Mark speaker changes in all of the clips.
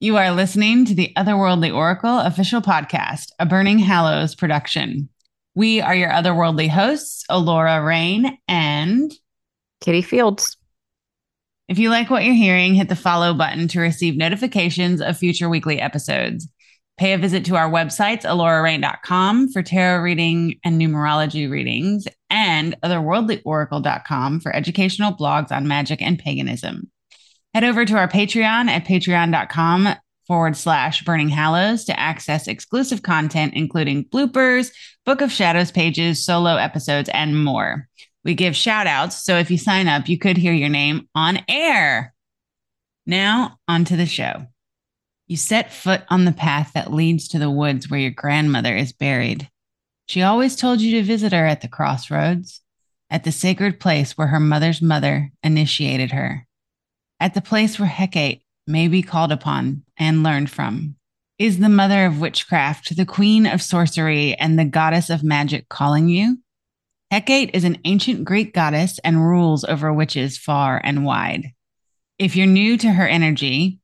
Speaker 1: You are listening to the Otherworldly Oracle official podcast, a Burning Hallows production. We are your otherworldly hosts, Allorah Rain and
Speaker 2: Kitty Fields.
Speaker 1: If you like what you're hearing, hit the follow button to receive notifications of future weekly episodes. Pay a visit to our websites, allorahrain.com for tarot reading and numerology readings, and otherworldlyoracle.com for educational blogs on magic and paganism. Head over to our Patreon at patreon.com forward slash burning hallows to access exclusive content, including bloopers, Book of Shadows pages, solo episodes, and more. We give shout outs, so if you sign up, you could hear your name on air. Now, on to the show. You set foot on the path that leads to the woods where your grandmother is buried. She always told you to visit her at the crossroads, at the sacred place where her mother's mother initiated her at the place where Hecate may be called upon and learned from. Is the mother of witchcraft, the queen of sorcery, and the goddess of magic calling you? Hecate is an ancient Greek goddess and rules over witches far and wide. If you're new to her energy,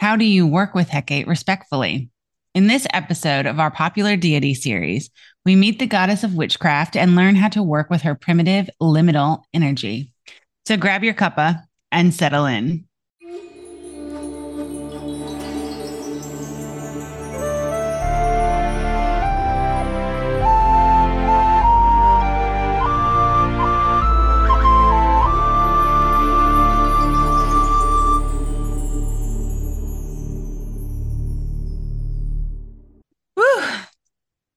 Speaker 1: how do you work with Hecate respectfully? In this episode of our popular deity series, we meet the goddess of witchcraft and learn how to work with her primitive liminal energy. So grab your cuppa and settle in.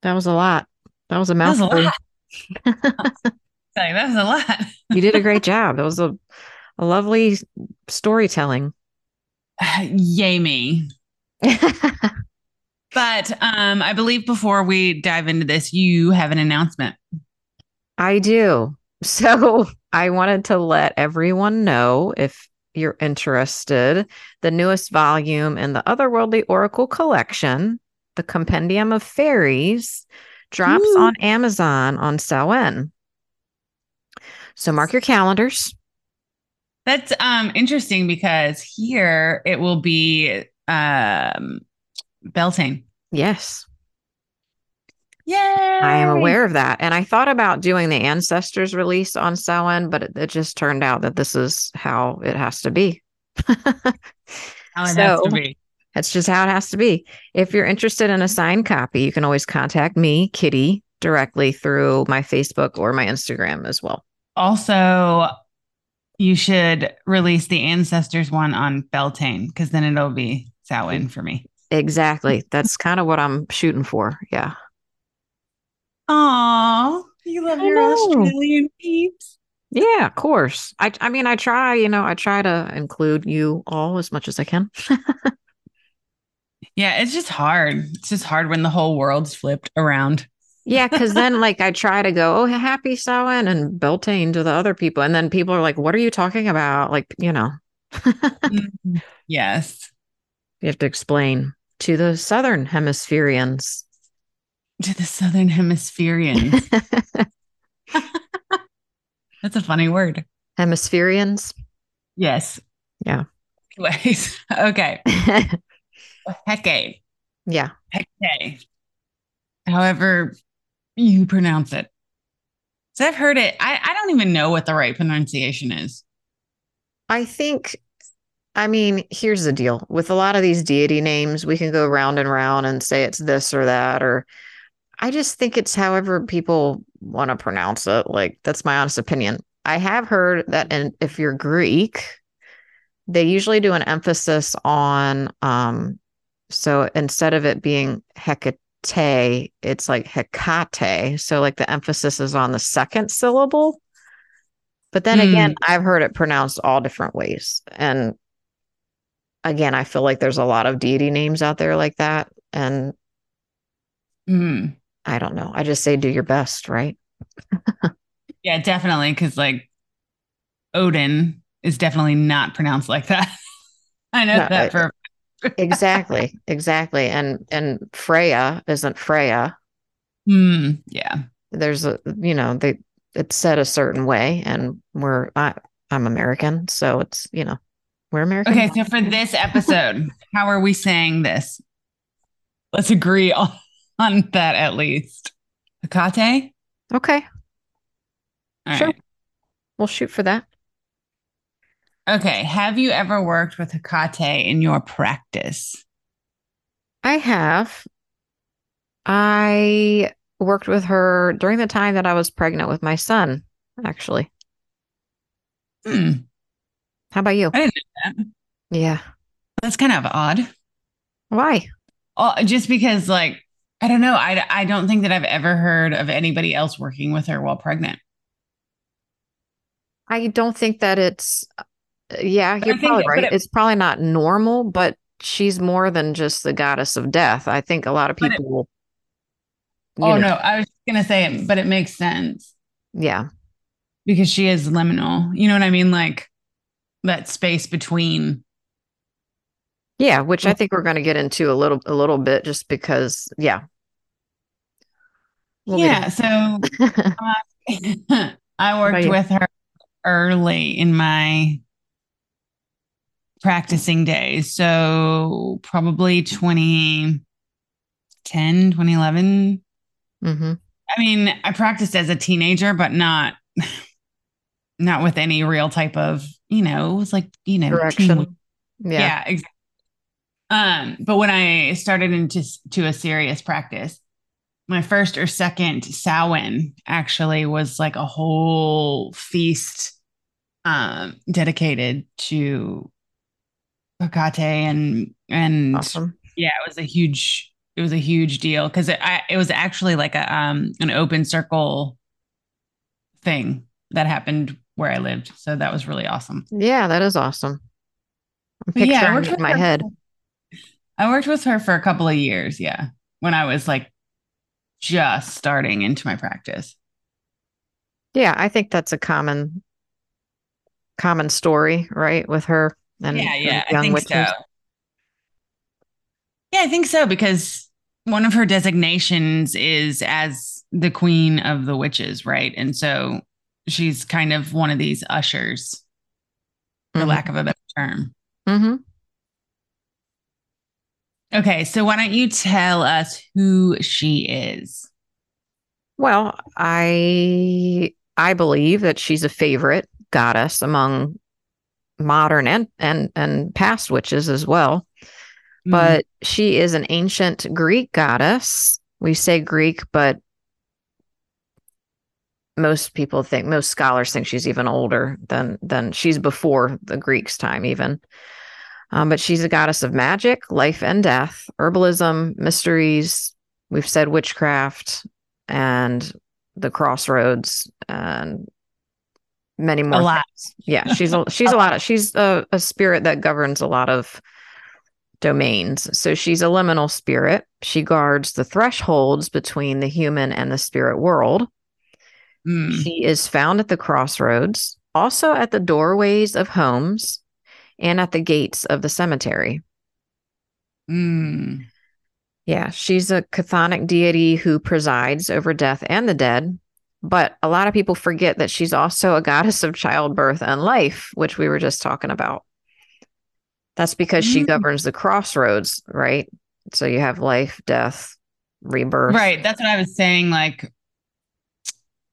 Speaker 2: That was a lot. That was a mouthful.
Speaker 1: That was a lot. that was a lot.
Speaker 2: you did a great job. That was a a lovely storytelling.
Speaker 1: Yay me. but um, I believe before we dive into this, you have an announcement.
Speaker 2: I do. So I wanted to let everyone know if you're interested, the newest volume in the Otherworldly Oracle collection, the Compendium of Fairies, drops Ooh. on Amazon on Samhain. So mark your calendars.
Speaker 1: That's um interesting because here it will be um Beltane.
Speaker 2: Yes.
Speaker 1: Yay!
Speaker 2: I am aware of that. And I thought about doing the ancestors release on Samhain, but it, it just turned out that this is how it has to be.
Speaker 1: how it so, has to be.
Speaker 2: That's just how it has to be. If you're interested in a signed copy, you can always contact me, Kitty, directly through my Facebook or my Instagram as well.
Speaker 1: Also, you should release the ancestors one on Beltane because then it'll be Samhain for me.
Speaker 2: Exactly. That's kind of what I'm shooting for. Yeah.
Speaker 1: Oh, you love I your know. Australian peeps.
Speaker 2: Yeah, of course. I I mean I try, you know, I try to include you all as much as I can.
Speaker 1: yeah, it's just hard. It's just hard when the whole world's flipped around.
Speaker 2: Yeah, because then like I try to go, oh, happy Samhain and Beltane to the other people. And then people are like, what are you talking about? Like, you know.
Speaker 1: Mm-hmm. yes.
Speaker 2: You have to explain to the Southern Hemispherians.
Speaker 1: To the Southern Hemispherians. That's a funny word.
Speaker 2: Hemispherians?
Speaker 1: Yes.
Speaker 2: Yeah.
Speaker 1: Anyways, okay. Hecate.
Speaker 2: Yeah.
Speaker 1: Hecate. However, you pronounce it. So I've heard it. I, I don't even know what the right pronunciation is.
Speaker 2: I think, I mean, here's the deal with a lot of these deity names, we can go round and round and say it's this or that, or I just think it's however people want to pronounce it. Like, that's my honest opinion. I have heard that in, if you're Greek, they usually do an emphasis on, um, so instead of it being Hecate, te, it's like hecate. So like the emphasis is on the second syllable. But then mm. again, I've heard it pronounced all different ways. And again, I feel like there's a lot of deity names out there like that. And
Speaker 1: mm.
Speaker 2: I don't know. I just say do your best, right?
Speaker 1: yeah, definitely. Cause like Odin is definitely not pronounced like that. I know no, that for
Speaker 2: exactly, exactly. And and Freya isn't Freya.
Speaker 1: Mm, yeah.
Speaker 2: There's a you know they it's said a certain way, and we're I, I'm American, so it's you know We're American.
Speaker 1: Okay, so for this episode, how are we saying this? Let's agree on, on that at least. Hecate?
Speaker 2: Okay.
Speaker 1: All
Speaker 2: Sure.
Speaker 1: right.
Speaker 2: We'll shoot for that.
Speaker 1: Okay. Have you ever worked with Hecate in your practice?
Speaker 2: I have. I worked with her during the time that I was pregnant with my son, actually.
Speaker 1: Hmm.
Speaker 2: How about you?
Speaker 1: I didn't know that.
Speaker 2: Yeah.
Speaker 1: That's kind of odd.
Speaker 2: Why?
Speaker 1: Oh, just because, like, I don't know. I, I don't think that I've ever heard of anybody else working with her while pregnant.
Speaker 2: I don't think that it's, yeah,
Speaker 1: But
Speaker 2: you're probably right.
Speaker 1: it-
Speaker 2: it's probably not normal, but she's more than just the goddess of death. I think a lot of
Speaker 1: But it-
Speaker 2: people.
Speaker 1: Oh,
Speaker 2: know,
Speaker 1: no. I was going to say it, but it makes sense
Speaker 2: Yeah.
Speaker 1: because she is liminal. You know what I mean? Like that space between.
Speaker 2: Yeah, which I
Speaker 1: Mm.
Speaker 2: think we're going to get into a little, a little bit just because, yeah. We'll
Speaker 1: yeah. So I worked with her early in my practicing days. So probably 2010, 2011.
Speaker 2: hmm
Speaker 1: I mean, I practiced as a teenager, but not not with any real type of, you know, it was like, you know, teen- Yeah,
Speaker 2: Yeah.
Speaker 1: exactly. Um, but when I started into to a serious practice, my first or second Samhain actually was like a whole feast um dedicated to Hecate and and
Speaker 2: Awesome.
Speaker 1: yeah, it was a huge it was a huge deal because it I, it was actually like a um an open circle thing that happened where I lived. So that was really awesome.
Speaker 2: Yeah, that is awesome. I'm
Speaker 1: But yeah, I
Speaker 2: picturing
Speaker 1: worked
Speaker 2: it
Speaker 1: with
Speaker 2: in my
Speaker 1: her-
Speaker 2: head.
Speaker 1: I worked with her for a couple of years, yeah, when I was like just starting into my practice.
Speaker 2: Yeah, I think that's a common common story, right? With her and
Speaker 1: yeah, yeah, I think
Speaker 2: witches.
Speaker 1: so. Yeah, I think so because one of her designations is as the queen of the witches, right? And so she's kind of one of these ushers, for
Speaker 2: Mhm.
Speaker 1: lack of a better term.
Speaker 2: Mhm.
Speaker 1: Okay, so why don't you tell us who she is?
Speaker 2: Well, I I believe that she's a favorite goddess among modern and and and past witches as well.
Speaker 1: Mm,
Speaker 2: But she is an ancient Greek goddess. We say Greek, but most people think most scholars think she's even older than than she's before the Greeks' time even. Um, but she's a goddess of magic, life and death, herbalism, mysteries. We've said witchcraft and the crossroads and many more
Speaker 1: a lot.
Speaker 2: things. Yeah, she's a she's a lot of she's a, a spirit that governs a lot of domains. So she's a liminal spirit. She guards the thresholds between the human and the spirit world.
Speaker 1: Mm,
Speaker 2: She is found at the crossroads, also at the doorways of homes, and at the gates of the cemetery.
Speaker 1: mm.
Speaker 2: Yeah, she's a chthonic deity who presides over death and the dead. But a lot of people forget that she's also a goddess of childbirth and life, which we were just talking about. That's because she
Speaker 1: Mm.
Speaker 2: governs the crossroads, right? So you have life, death, rebirth.
Speaker 1: Right. That's what I was saying. Like,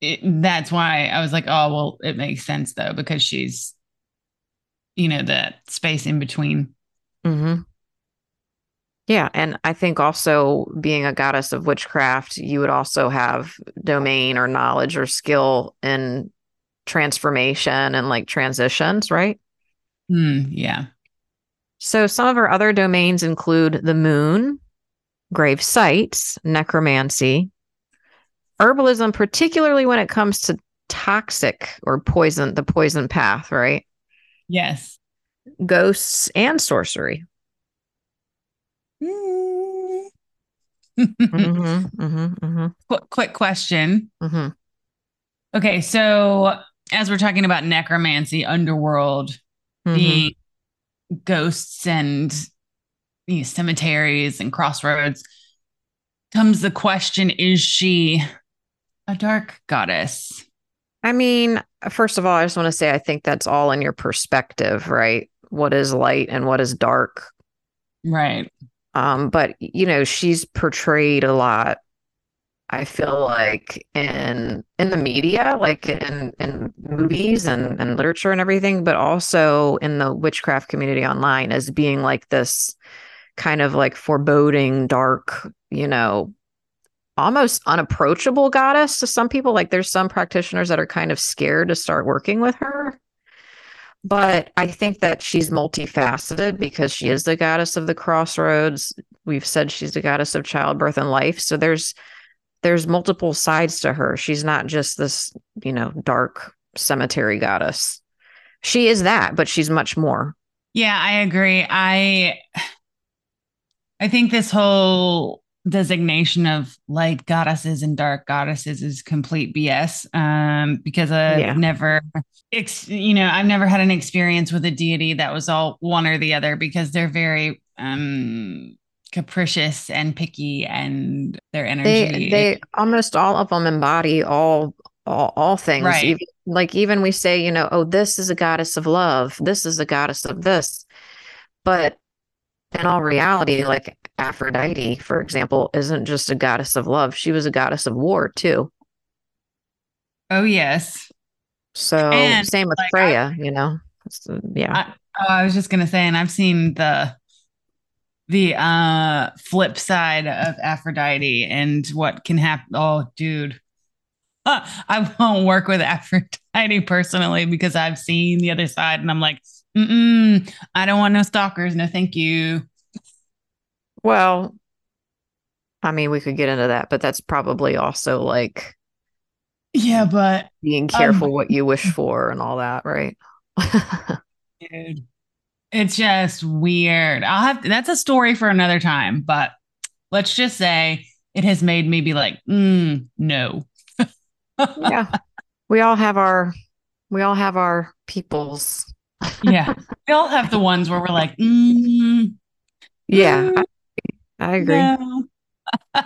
Speaker 1: it, that's why I was like, oh, well, it makes sense though, because she's, you know, that space in between.
Speaker 2: hmm Yeah. And I think also being a goddess of witchcraft, you would also have domain or knowledge or skill in transformation and like transitions, right?
Speaker 1: Hmm, yeah.
Speaker 2: So some of her other domains include the moon, grave sites, necromancy, herbalism, particularly when it comes to toxic or poison, the poison path, right?
Speaker 1: Yes.
Speaker 2: Ghosts and sorcery.
Speaker 1: Mm.
Speaker 2: hmm hmm hmm
Speaker 1: Qu- quick question.
Speaker 2: hmm
Speaker 1: Okay. So, as we're talking about necromancy, underworld, being ghosts and you know, cemeteries and crossroads, comes the question is she a dark goddess?
Speaker 2: I mean, first of all, I just want to say I think that's all in your perspective, right? what is light and what is dark.
Speaker 1: Right.
Speaker 2: Um, but you know, she's portrayed a lot I feel like in in the media, like in in movies and, and literature and everything, but also in the witchcraft community online as being like this kind of like foreboding, dark, you know, almost unapproachable goddess to some people. Like there's some practitioners that are kind of scared to start working with her. But I think that she's multifaceted because she is the goddess of the crossroads. We've said she's the goddess of childbirth and life. So there's there's multiple sides to her. She's not just this, you know, dark cemetery goddess. She is that, but she's much more.
Speaker 1: Yeah, I agree. I I think this whole designation of light goddesses and dark goddesses is complete BS. Um, because I've yeah. never, ex- you know, I've never had an experience with a deity that was all one or the other because they're very um capricious and picky and their energy.
Speaker 2: They, they almost all of them embody all all, all things. Right. Even, like even we say, you know, oh, this is a goddess of love. This is a goddess of this. But in all reality, like Aphrodite, for example, isn't just a goddess of love. She was a goddess of war too.
Speaker 1: Oh yes.
Speaker 2: So and, same with like, Freya, I, you know. yeah.
Speaker 1: I, I was just gonna say, and I've seen the the uh flip side of Aphrodite and what can happen. Oh, dude. Uh, I won't work with Aphrodite personally because I've seen the other side and I'm like, Mm-mm, I don't want no stalkers. No, thank you.
Speaker 2: Well, I mean, we could get into that, but that's probably also like,
Speaker 1: yeah, but
Speaker 2: being careful um, what you wish for and all that, right?
Speaker 1: dude, it's just weird. I'll have to, that's a story for another time, but let's just say it has made me be like, mm, no.
Speaker 2: yeah. We all have our we all have our peoples.
Speaker 1: yeah. We all have the ones where we're like, mm,
Speaker 2: yeah. Mm, I, agree. No.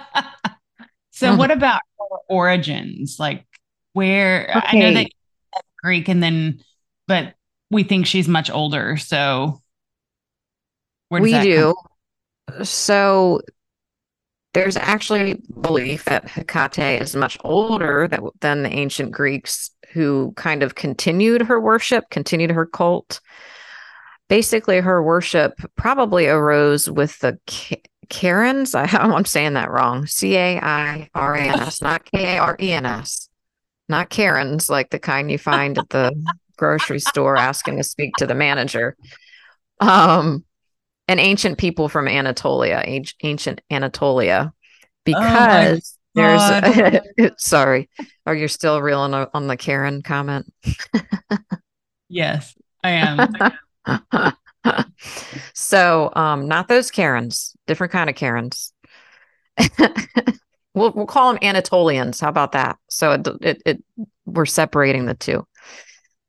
Speaker 1: so uh-huh. what about origins? Like where okay. I know that Greek and then but we think she's much older. So
Speaker 2: we do. So there's actually belief that Hecate is much older that, than the ancient Greeks who kind of continued her worship, continued her cult. Basically, her worship probably arose with the Karens. I, I'm saying that wrong. C A I R A N S, not K A R E N S, not Karens, like the kind you find at the grocery store asking to speak to the manager. Um, an ancient people from Anatolia, ancient Anatolia, because oh there's sorry, are you still reeling on the Karen comment?
Speaker 1: yes, I am.
Speaker 2: so, um, not those Karens, different kind of Karens. we'll we'll call them Anatolians. How about that? So it, it, it we're separating the two.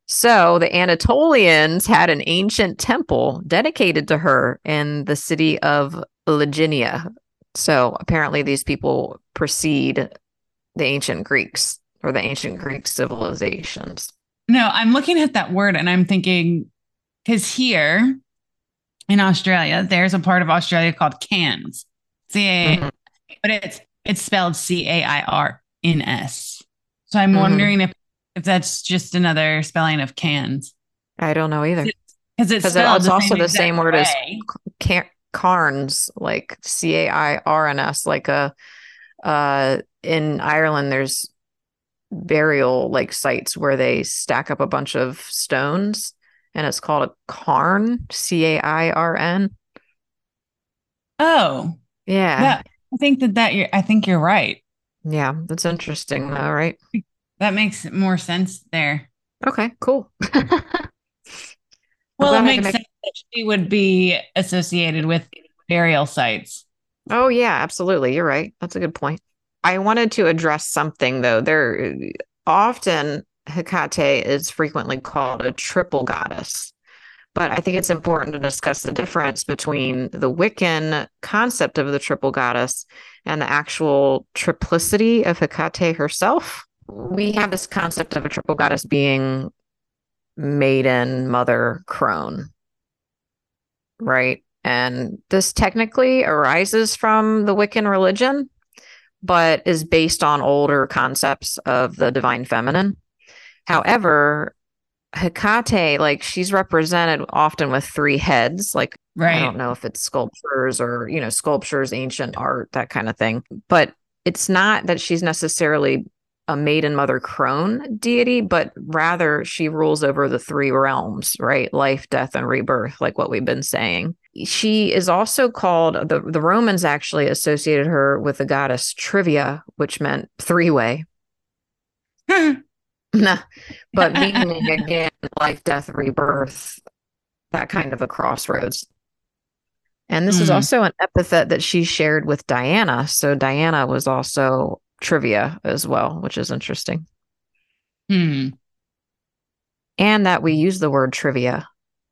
Speaker 2: So the Anatolians had an ancient temple dedicated to her in the city of Lagina. So apparently, these people precede the ancient Greeks or the ancient Greek civilizations.
Speaker 1: No, I'm looking at that word and I'm thinking, because here in Australia, there's a part of Australia called Cairns, C A, mm-hmm. but it's it's spelled C A I R N S. So I'm mm-hmm. wondering if if that's just another spelling of Cairns.
Speaker 2: I don't know either.
Speaker 1: Because it's,
Speaker 2: it's also the same word way. as car- Carns, like C A I R N S, like a uh in Ireland there's burial like sites where they stack up a bunch of stones and it's called a cairn, C A I R N.
Speaker 1: Oh.
Speaker 2: Yeah. yeah.
Speaker 1: I think that that you're I think you're right.
Speaker 2: Yeah, that's interesting though, right?
Speaker 1: That makes more sense there.
Speaker 2: Okay, cool.
Speaker 1: well, it makes make... sense that she would be associated with burial sites.
Speaker 2: Oh, yeah, absolutely. You're right. That's a good point. I wanted to address something though. There often Hecate is frequently called a triple goddess. But I think it's important to discuss the difference between the Wiccan concept of the triple goddess and the actual triplicity of Hecate herself we have this concept of a triple goddess being maiden, mother, crone. right? And this technically arises from the Wiccan religion, but is based on older concepts of the divine feminine. However, Hecate, like she's represented often with three heads. Like
Speaker 1: Right.
Speaker 2: I don't know if it's sculptures or, you know, sculptures, ancient art, that kind of thing. But it's not that she's necessarily a maiden mother crone deity, but rather she rules over the three realms, right? Life, death, and rebirth, like what we've been saying. She is also called the, the Romans actually associated her with the goddess Trivia, which meant three way. Nah, but meaning again, life, death, rebirth, that kind of a crossroads. And this is
Speaker 1: Mm.
Speaker 2: also an epithet that she shared with Diana. So Diana was also trivia as well, which is interesting.
Speaker 1: Hmm.
Speaker 2: And that we use the word trivia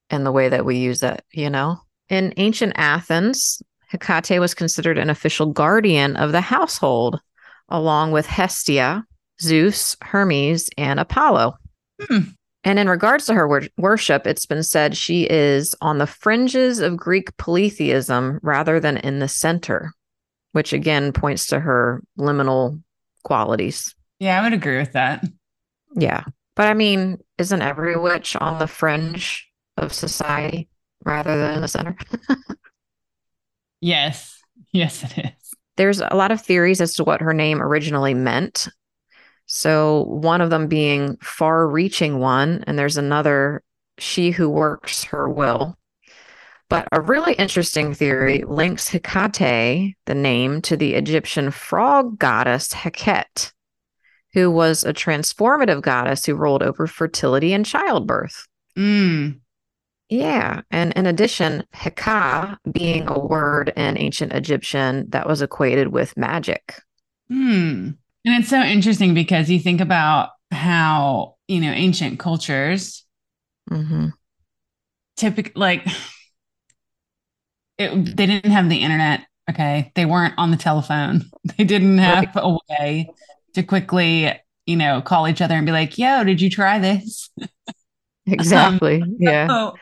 Speaker 2: in the way that we use it, you know? In ancient Athens, Hecate was considered an official guardian of the household, along with Hestia, Zeus, Hermes, and Apollo.
Speaker 1: Hmm.
Speaker 2: And in regards to her wor- worship, it's been said she is on the fringes of Greek polytheism rather than in the center, which again points to her liminal qualities.
Speaker 1: Yeah, I would agree with that.
Speaker 2: Yeah. But I mean, isn't every witch on the fringe of society rather than in the center?
Speaker 1: Yes. Yes, it is.
Speaker 2: There's a lot of theories as to what her name originally meant. So, one of them being far reaching one, and there's another, she who works her will. But a really interesting theory links Hecate, the name, to the Egyptian frog goddess Heket, who was a transformative goddess who ruled over fertility and childbirth.
Speaker 1: Mm.
Speaker 2: Yeah. And in addition, Heka being a word in ancient Egyptian that was equated with magic.
Speaker 1: Hmm. And it's so interesting because you think about how, you know, ancient cultures
Speaker 2: hmm
Speaker 1: typically like it, they didn't have the internet. Okay. They weren't on the telephone. They didn't have a way to quickly, you know, call each other and be like, yo, did you try this?
Speaker 2: Exactly. yeah.
Speaker 1: So,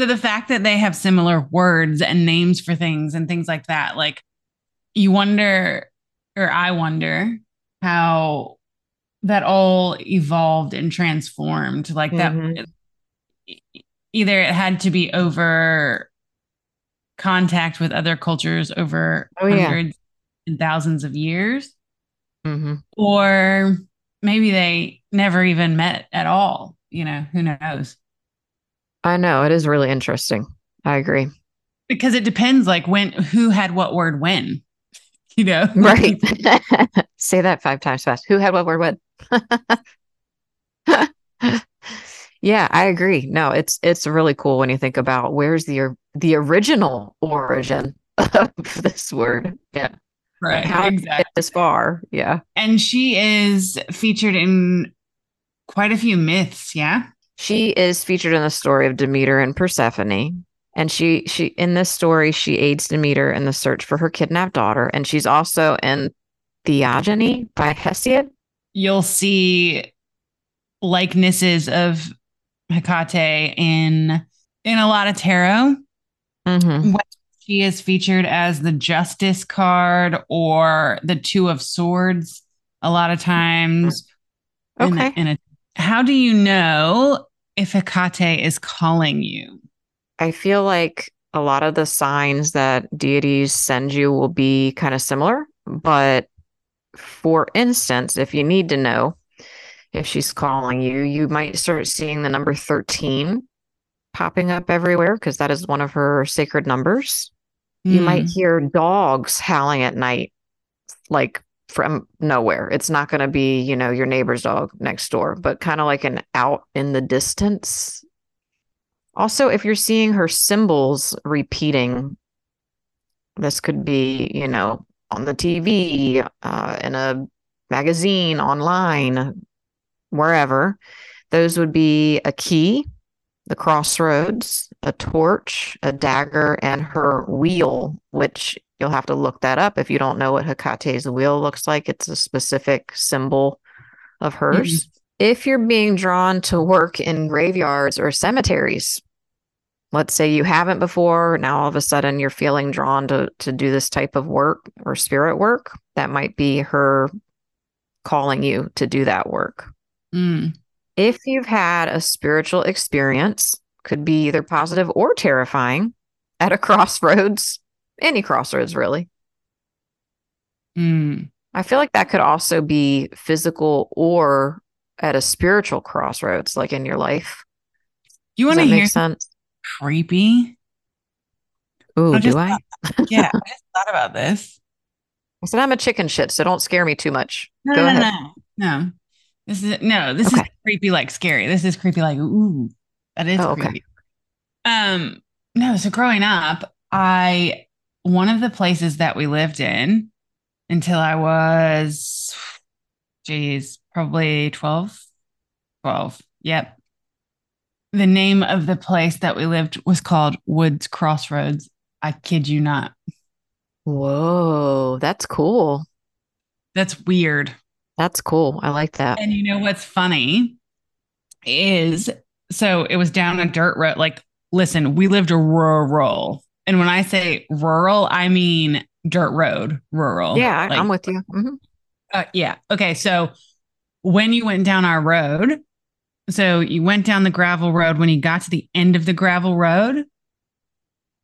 Speaker 1: so the fact that they have similar words and names for things and things like that, like you wonder, or I wonder how that all evolved and transformed. Like that,
Speaker 2: Mhm.
Speaker 1: either it had to be over contact with other cultures over
Speaker 2: Oh, yeah.
Speaker 1: hundreds and thousands of years,
Speaker 2: hmm
Speaker 1: or maybe they never even met at all. You know, who knows?
Speaker 2: I know. It is really interesting. I agree.
Speaker 1: because it depends like when who had what word when you know
Speaker 2: Right. Say that five times fast. Who had what word what? yeah, I agree. No, it's it's really cool when you think about where's the the original origin of this word. Yeah.
Speaker 1: right
Speaker 2: How
Speaker 1: exactly
Speaker 2: this far? Yeah.
Speaker 1: and she is featured in quite a few myths yeah
Speaker 2: She is featured in the story of Demeter and Persephone. And she she in this story she aids Demeter in the search for her kidnapped daughter. And she's also in Theogony by Hesiod.
Speaker 1: you'll see likenesses of Hecate in in a lot of tarot
Speaker 2: Mm-hmm.
Speaker 1: she is featured as the justice card or the two of swords a lot of times in a-
Speaker 2: Okay.
Speaker 1: in a, how do you know if Hecate is calling you
Speaker 2: I feel like a lot of the signs that deities send you will be kind of similar. But for instance, if you need to know if she's calling you, you might start seeing the number 13 popping up everywhere because that is one of her sacred numbers. You
Speaker 1: Hmm.
Speaker 2: might hear dogs howling at night, like from nowhere. It's not going to be, you know, your neighbor's dog next door, but kind of like an out in the distance. Also, if you're seeing her symbols repeating, this could be, you know, on the TV, uh, in a magazine, online, wherever. Those would be a key, the crossroads, a torch, a dagger, and her wheel, which you'll have to look that up if you don't know what Hecate's wheel looks like. It's a specific symbol of hers. If you're being drawn to work in graveyards or cemeteries, let's say you haven't before, now all of a sudden you're feeling drawn to to do this type of work or spirit work, that might be her calling you to do that work.
Speaker 1: Mm.
Speaker 2: If you've had a spiritual experience, could be either positive or terrifying at a crossroads, any crossroads really.
Speaker 1: Mm.
Speaker 2: I feel like that could also be physical or at a spiritual crossroads, like in your life.
Speaker 1: You want to hear
Speaker 2: sense?
Speaker 1: creepy?
Speaker 2: Ooh,
Speaker 1: I
Speaker 2: do I?
Speaker 1: Yeah, I just thought about this.
Speaker 2: I said I'm a chicken shit, so don't scare me too much.
Speaker 1: No,
Speaker 2: Go
Speaker 1: no,
Speaker 2: ahead.
Speaker 1: no, no. This is no. This is creepy, like scary. This is creepy, like ooh. That is
Speaker 2: Oh, okay.
Speaker 1: creepy. Um, no. So growing up, I one of the places that we lived in until I was, geez, probably 12. 12. Yep. The name of the place that we lived was called Woods Crossroads. I kid you not.
Speaker 2: Whoa, that's cool.
Speaker 1: That's weird.
Speaker 2: That's cool. I like that.
Speaker 1: And you know what's funny is so it was down a dirt road. Like, listen, we lived a rural. And when I say rural, I mean dirt road, rural.
Speaker 2: Yeah,
Speaker 1: Like,
Speaker 2: I'm with you. Mhm.
Speaker 1: uh, yeah. Okay. So when you went down our road, so you went down the gravel road. When you got to the end of the gravel road,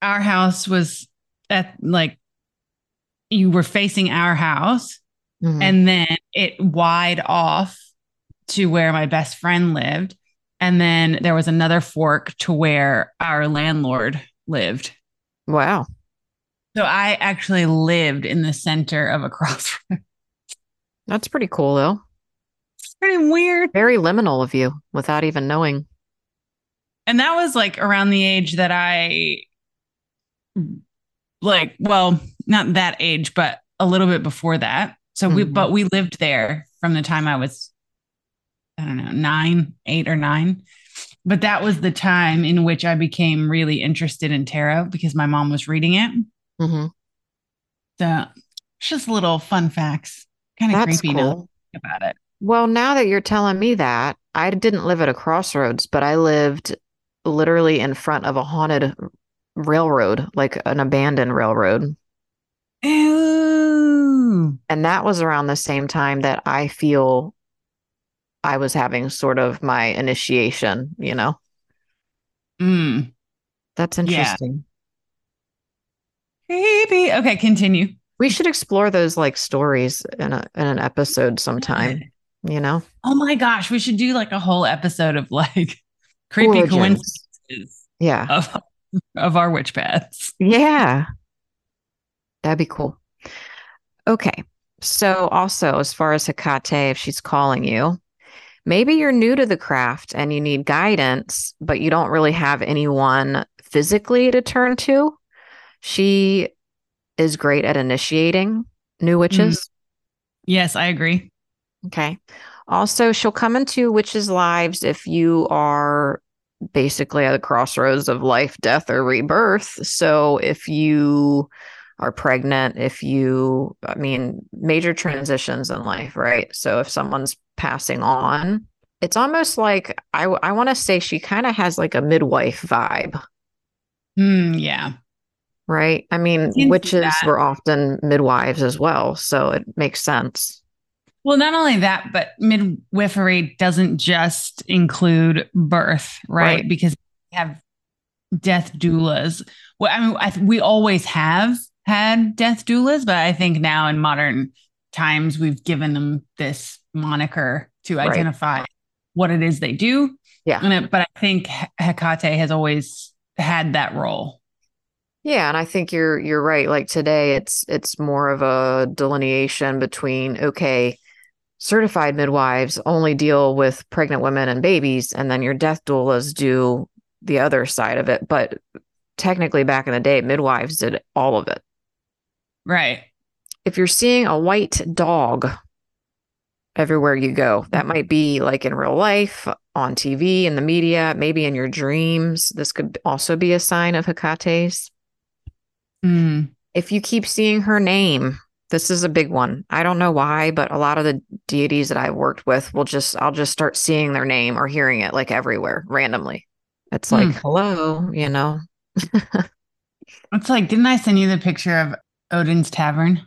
Speaker 1: our house was at like you were facing our house,
Speaker 2: Mhm.
Speaker 1: and then it wide off to where my best friend lived. And then there was another fork to where our landlord lived.
Speaker 2: wow.
Speaker 1: So I actually lived in the center of a crossroad.
Speaker 2: That's pretty cool though.
Speaker 1: It's pretty weird.
Speaker 2: Very liminal of you without even knowing.
Speaker 1: And that was like around the age that I like, well, not that age, but a little bit before that. So we
Speaker 2: Mhm.
Speaker 1: but we lived there from the time I was I don't know, 9, 8 or 9. But that was the time in which I became really interested in tarot because my mom was reading it.
Speaker 2: Mm-hmm.
Speaker 1: So it's just little fun facts. Kind of creepy now
Speaker 2: cool.
Speaker 1: about it.
Speaker 2: Well, now that you're telling me that, I didn't live at a crossroads, but I lived literally in front of a haunted railroad, like an abandoned railroad.
Speaker 1: Ooh.
Speaker 2: And that was around the same time that I feel I was having sort of my initiation, you know?
Speaker 1: Mm.
Speaker 2: That's
Speaker 1: Yeah.
Speaker 2: interesting.
Speaker 1: Creepy. Okay, continue.
Speaker 2: We should explore those like stories in a in an episode sometime, you know?
Speaker 1: Oh my gosh, we should do like a whole episode of like creepy
Speaker 2: Origins.
Speaker 1: coincidences
Speaker 2: Yeah.
Speaker 1: of of our witch paths.
Speaker 2: Yeah. That'd be cool. Okay. So also as far as Hecate, if she's calling you, maybe you're new to the craft and you need guidance, but you don't really have anyone physically to turn to. She is great at initiating new witches. Mm-hmm.
Speaker 1: Yes, I agree.
Speaker 2: Okay. Also, she'll come into witches' lives if you are basically at the crossroads of life, death, or rebirth. So if you are pregnant, if you, I mean, major transitions in life, right? So if someone's passing on, it's almost like I, I want to say she kind of has like a midwife vibe,
Speaker 1: Hmm, yeah.
Speaker 2: right? I mean, witches were often midwives as well. So it makes sense.
Speaker 1: Well, not only that, but midwifery doesn't just include birth, right?
Speaker 2: Right.
Speaker 1: Because we have death doulas. Well, I mean, I th- we always have had death doulas, but I think now in modern times we've given them this moniker to
Speaker 2: Right.
Speaker 1: identify what it is they do.
Speaker 2: Yeah.
Speaker 1: And it, but I think Hecate has always had that role.
Speaker 2: Yeah, and I think you're you're right. Like today it's it's more of a delineation between okay, certified midwives only deal with pregnant women and babies and then your death doulas do the other side of it. But technically back in the day midwives did all of it.
Speaker 1: Right.
Speaker 2: If you're seeing a white dog everywhere you go, that might be like in real life, on TV, in the media, maybe in your dreams. This could also be a sign of Hecate's.
Speaker 1: Mm.
Speaker 2: if you keep seeing her name, this is a big one. I don't know why, but a lot of the deities that I've worked with will just, I'll just start seeing their name or hearing it like everywhere randomly. It's like,
Speaker 1: Hmm.
Speaker 2: hello, you know.
Speaker 1: It's like, didn't I send you the picture of Odin's Tavern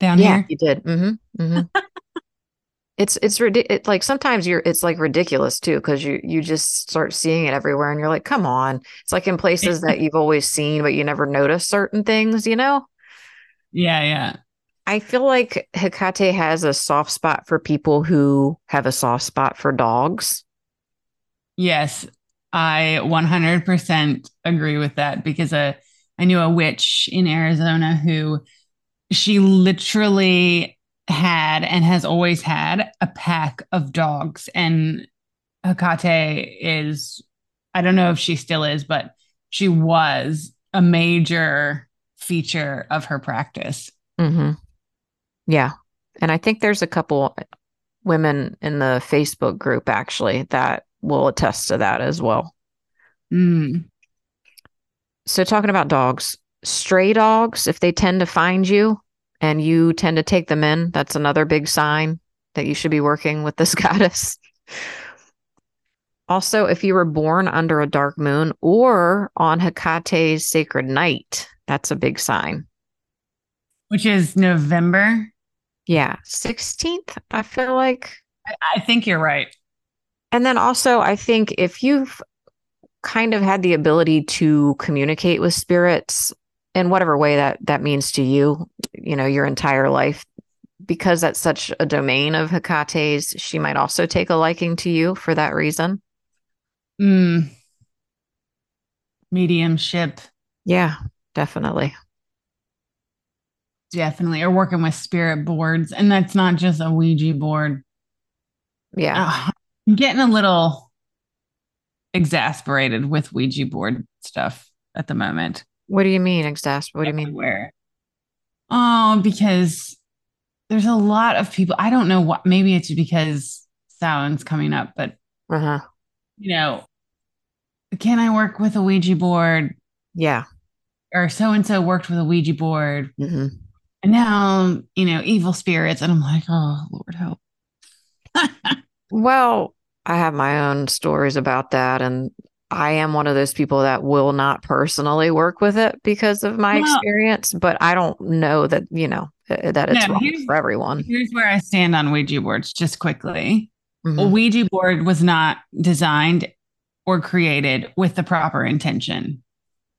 Speaker 1: down here?
Speaker 2: Yeah,
Speaker 1: here?
Speaker 2: you did. Mm-hmm. Mm-hmm. it's it's. It, like sometimes you're it's like ridiculous too because you you just start seeing it everywhere and you're like, come on. It's like in places that you've always seen but you never notice certain things, you know?
Speaker 1: Yeah, yeah.
Speaker 2: I feel like Hecate has a soft spot for people who have a soft spot for dogs.
Speaker 1: Yes, I 100% agree with that because uh, I knew a witch in Arizona who she literally had and has always had a pack of dogs. And Hecate is, I don't know if she still is, but she was a major feature of her practice.
Speaker 2: Mm-hmm. Yeah. And I think there's a couple women in the Facebook group actually that will attest to that as well.
Speaker 1: Mm.
Speaker 2: So, talking about dogs, stray dogs, if they tend to find you and you tend to take them in, that's another big sign that you should be working with this goddess. Also, if you were born under a dark moon or on Hecate's sacred night, that's a big sign.
Speaker 1: Which is November.
Speaker 2: Yeah, 16th, I feel like.
Speaker 1: I, I think you're right.
Speaker 2: And then also, I think if you've kind of had the ability to communicate with spirits in whatever way that that means to you, you know, your entire life, because that's such a domain of Hecate's, she might also take a liking to you for that reason.
Speaker 1: Mm. Mediumship,
Speaker 2: Yeah, definitely.
Speaker 1: definitely. Or working with spirit boards. And that's not just a Ouija board.
Speaker 2: Yeah.
Speaker 1: I'm getting a little exasperated with Ouija board stuff at the moment.
Speaker 2: What do you mean, exasperate? What do you mean?
Speaker 1: Where? Oh, because there's a lot of people. I don't know what, maybe it's because Samhain's coming up, but
Speaker 2: Uh huh.
Speaker 1: you know, can I work with a Ouija board?
Speaker 2: Yeah.
Speaker 1: Or so and so worked with a Ouija board.
Speaker 2: hmm
Speaker 1: And now, you know, evil spirits. And I'm like, oh, Lord help.
Speaker 2: Well, I have my own stories about that. And I am one of those people that will not personally work with it because of my
Speaker 1: Well-
Speaker 2: experience, but I don't know that, you know, that it's
Speaker 1: No,
Speaker 2: wrong for everyone.
Speaker 1: Here's where I stand on Ouija boards, just quickly. A
Speaker 2: Mhm.
Speaker 1: Ouija board was not designed or created with the proper intention.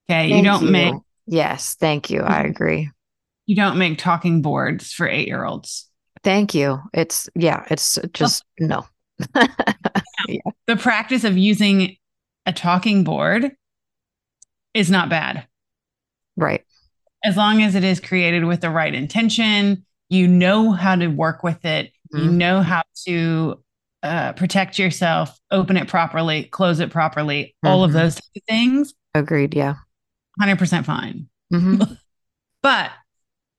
Speaker 1: Okay. you don't make
Speaker 2: Yes, thank you. I agree.
Speaker 1: you don't make talking boards for eight year olds.
Speaker 2: Thank you. It's, yeah, it's just no.
Speaker 1: The practice of using a talking board is not bad.
Speaker 2: right.
Speaker 1: As long as it is created with the right intention, you know how to work with it, you
Speaker 2: Mhm.
Speaker 1: know how to uh, protect yourself, open it properly, close it properly, all of
Speaker 2: Mhm.
Speaker 1: those things,
Speaker 2: Agreed. Yeah.
Speaker 1: 100% fine.
Speaker 2: hmm
Speaker 1: But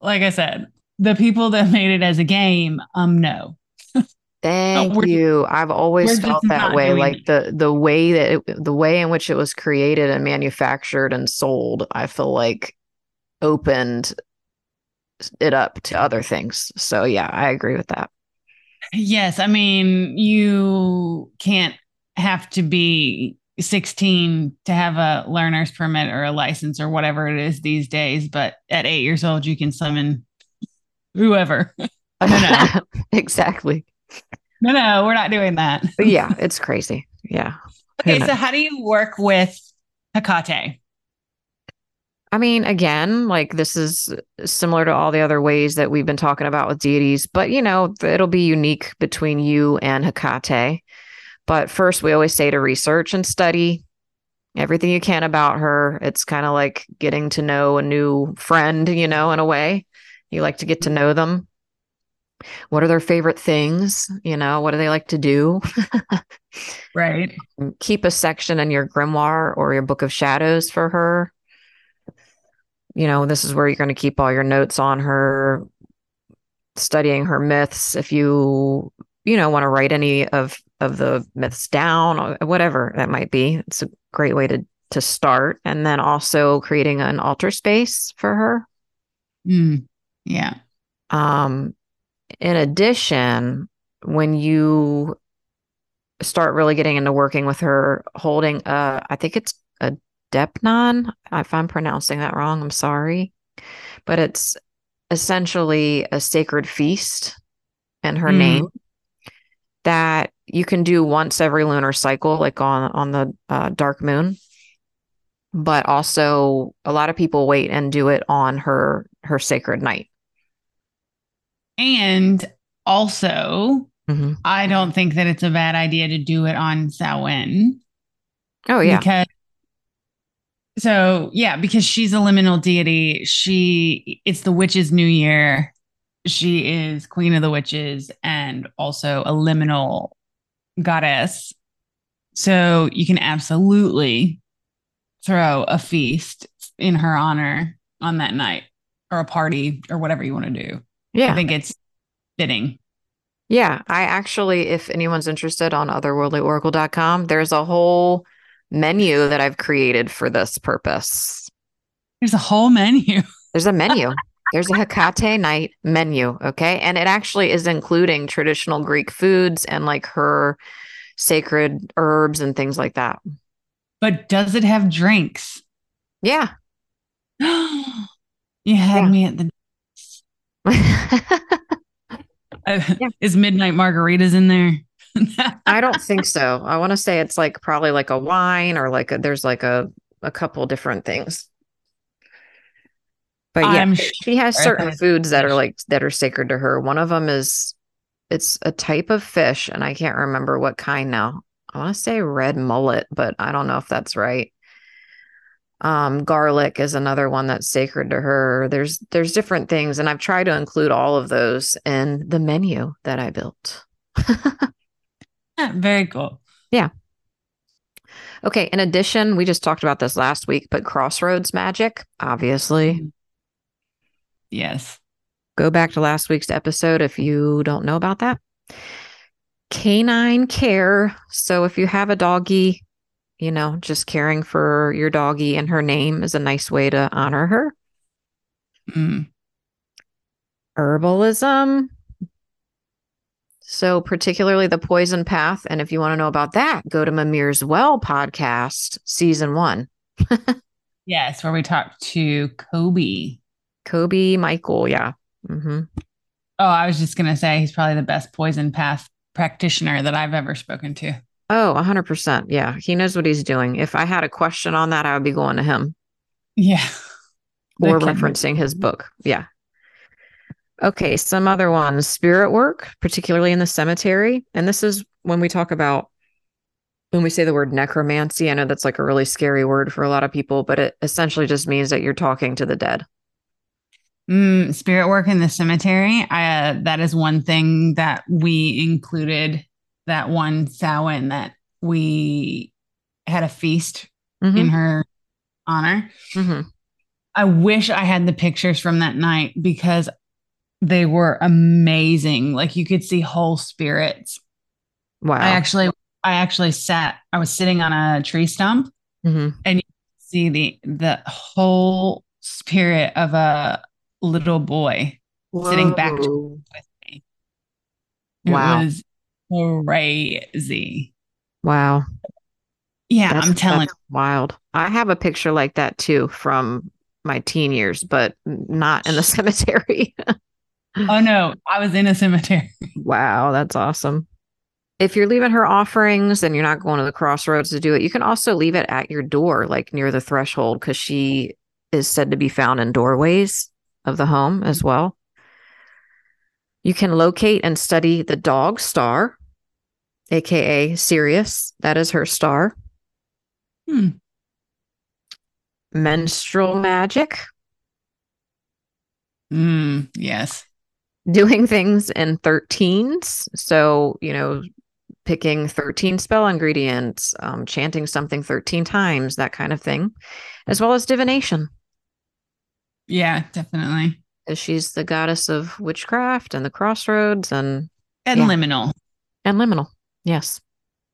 Speaker 1: like I said, the people that made it as a game, um, no.
Speaker 2: Thank
Speaker 1: we're-
Speaker 2: you. I've always felt that way. Like
Speaker 1: it.
Speaker 2: the the way that it, the way in which it was created and manufactured and sold, I feel like opened it up to other things. So yeah, I agree with that.
Speaker 1: Yes, I mean, you can't have to be 16 to have a learner's permit or a license or whatever it is these days, but at eight years old, you can summon whoever. no. no.
Speaker 2: exactly.
Speaker 1: No, no, we're not doing that.
Speaker 2: Yeah, it's crazy. Yeah.
Speaker 1: Okay, so how do you work with Hecate?
Speaker 2: I mean, again, like this is similar to all the other ways that we've been talking about with deities, but you know, it'll be unique between you and Hecate. But first, we always say to research and study everything you can about her. It's kind of like getting to know a new friend, you know, in a way. You like to get to know them. What are their favorite things? You know, what do they like to do?
Speaker 1: Right.
Speaker 2: Um, keep a section in your grimoire or your book of shadows for her. You know, this is where you're going to keep all your notes on her, studying her myths. If you, you know, want to write any of of the myths down, or whatever that might be, it's a great way to to start. And then also creating an altar space for her.
Speaker 1: Mm, yeah.
Speaker 2: Um, in addition, when you start really getting into working with her, holding uh I think it's a Deipnon. If I'm pronouncing that wrong, I'm sorry. But it's essentially a sacred feast in her
Speaker 1: Mm.
Speaker 2: name that you can do once every lunar cycle, like on on the uh, dark moon. But also, a lot of people wait and do it on her her sacred night.
Speaker 1: And also,
Speaker 2: Mhm.
Speaker 1: I don't think that it's a bad idea to do it on Samhain.
Speaker 2: Oh yeah,
Speaker 1: Because so yeah, because she's a liminal deity. She it's the witch's new year. She is queen of the witches and also a liminal goddess. So you can absolutely throw a feast in her honor on that night or a party or whatever you want to do.
Speaker 2: yeah.
Speaker 1: I think it's fitting.
Speaker 2: Yeah, I actually, if anyone's interested on otherworldlyoracle.com, there's a whole menu that I've created for this purpose.
Speaker 1: There's a whole menu.
Speaker 2: There's a menu. There's a Hecate night menu. Okay. And it actually is including traditional Greek foods and like her sacred herbs and things like that.
Speaker 1: But does it have drinks?
Speaker 2: Yeah.
Speaker 1: you had
Speaker 2: Yeah.
Speaker 1: me at the Uh,
Speaker 2: Yeah.
Speaker 1: Is midnight margaritas in there?
Speaker 2: I don't think so. I want to say it's like probably like a wine or like a, there's like a, a couple different things. But yeah,
Speaker 1: I'm
Speaker 2: she has
Speaker 1: sure
Speaker 2: certain foods that are like that are sacred to her. One of them is it's a type of fish, and I can't remember what kind now. I want to say red mullet, but I don't know if that's right. Um, garlic is another one that's sacred to her. There's there's different things, and I've tried to include all of those in the menu that I built.
Speaker 1: yeah, Very cool. Yeah.
Speaker 2: Okay, in addition, we just talked about this last week, but crossroads magic, obviously.
Speaker 1: Yes.
Speaker 2: Go back to last week's episode if you don't know about that. Canine care. So if you have a doggy, you know, just caring for your doggy and her name is a nice way to honor her.
Speaker 1: Mm.
Speaker 2: Herbalism. So, particularly the poison path. And if you want to know about that, go to Mimir's Well podcast, season one.
Speaker 1: Yes, where we talked to Coby.
Speaker 2: Coby Michael. Yeah. Mm-hmm.
Speaker 1: Oh, I was just gonna say he's probably the best poison path practitioner that I've ever spoken to.
Speaker 2: Oh, 100%. Yeah. He knows what he's doing. If I had a question on that, I would be going to him.
Speaker 1: Yeah.
Speaker 2: or referencing his book. Yeah. Okay, some other ones spirit work, particularly in the cemetery. And this is when we talk about when we say the word necromancy. I know that's like a really scary word for a lot of people, but it essentially just means that you're talking to the dead.
Speaker 1: Mm, spirit work in the cemetery. I, uh, that is one thing that we included. That one Samhain that we had a feast in
Speaker 2: Mhm,
Speaker 1: her honor.
Speaker 2: mhm.
Speaker 1: I wish I had the pictures from that night because they were amazing. Like you could see whole spirits.
Speaker 2: Wow.
Speaker 1: I actually, I actually sat. I was sitting on a tree stump.
Speaker 2: Mhm.
Speaker 1: And you see the the whole spirit of a little boy sitting back
Speaker 2: Whoa.
Speaker 1: with me. It
Speaker 2: Wow.
Speaker 1: was crazy.
Speaker 2: Wow.
Speaker 1: Yeah,
Speaker 2: That's-
Speaker 1: I'm telling.
Speaker 2: wild. I have a picture like that too from my teen years, but not in the cemetery.
Speaker 1: Oh no, I was in a cemetery.
Speaker 2: Wow, that's awesome. If you're leaving her offerings and you're not going to the crossroads to do it, you can also leave it at your door, like near the threshold, because she is said to be found in doorways of the home as well. You can locate and study the dog star, aka Sirius. That is her star.
Speaker 1: Hmm.
Speaker 2: Menstrual magic,
Speaker 1: Mm, yes.
Speaker 2: doing things in 13s. So, you know, picking 13 spell ingredients, um, chanting something 13 times, that kind of thing, as well as divination,
Speaker 1: Yeah, definitely.
Speaker 2: because she's the goddess of witchcraft and the crossroads and
Speaker 1: And
Speaker 2: Yeah.
Speaker 1: liminal.
Speaker 2: and liminal. Yes,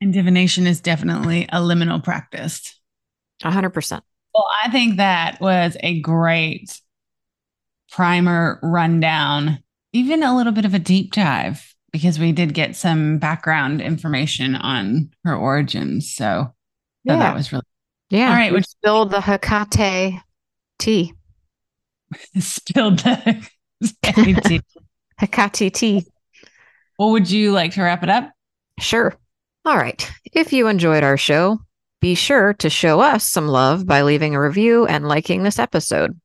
Speaker 1: And divination is definitely a liminal practice.
Speaker 2: A 100%.
Speaker 1: Well, I think that was a great primer rundown, even a little bit of a deep dive because we did get some background information on her origins. So yeah. that was really
Speaker 2: yeah. All right, we spilled the Hecate tea.
Speaker 1: spilled the
Speaker 2: Hecate tea.
Speaker 1: Well, would you like to wrap it up?
Speaker 2: Sure. All right. If you enjoyed our show, be sure to show us some love by leaving a review and liking this episode.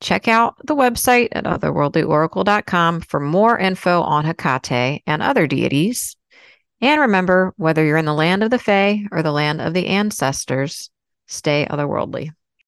Speaker 2: Check out the website at otherworldlyoracle.com for more info on Hecate and other deities. And remember, whether you're in the land of the Fae or the land of the ancestors, stay otherworldly.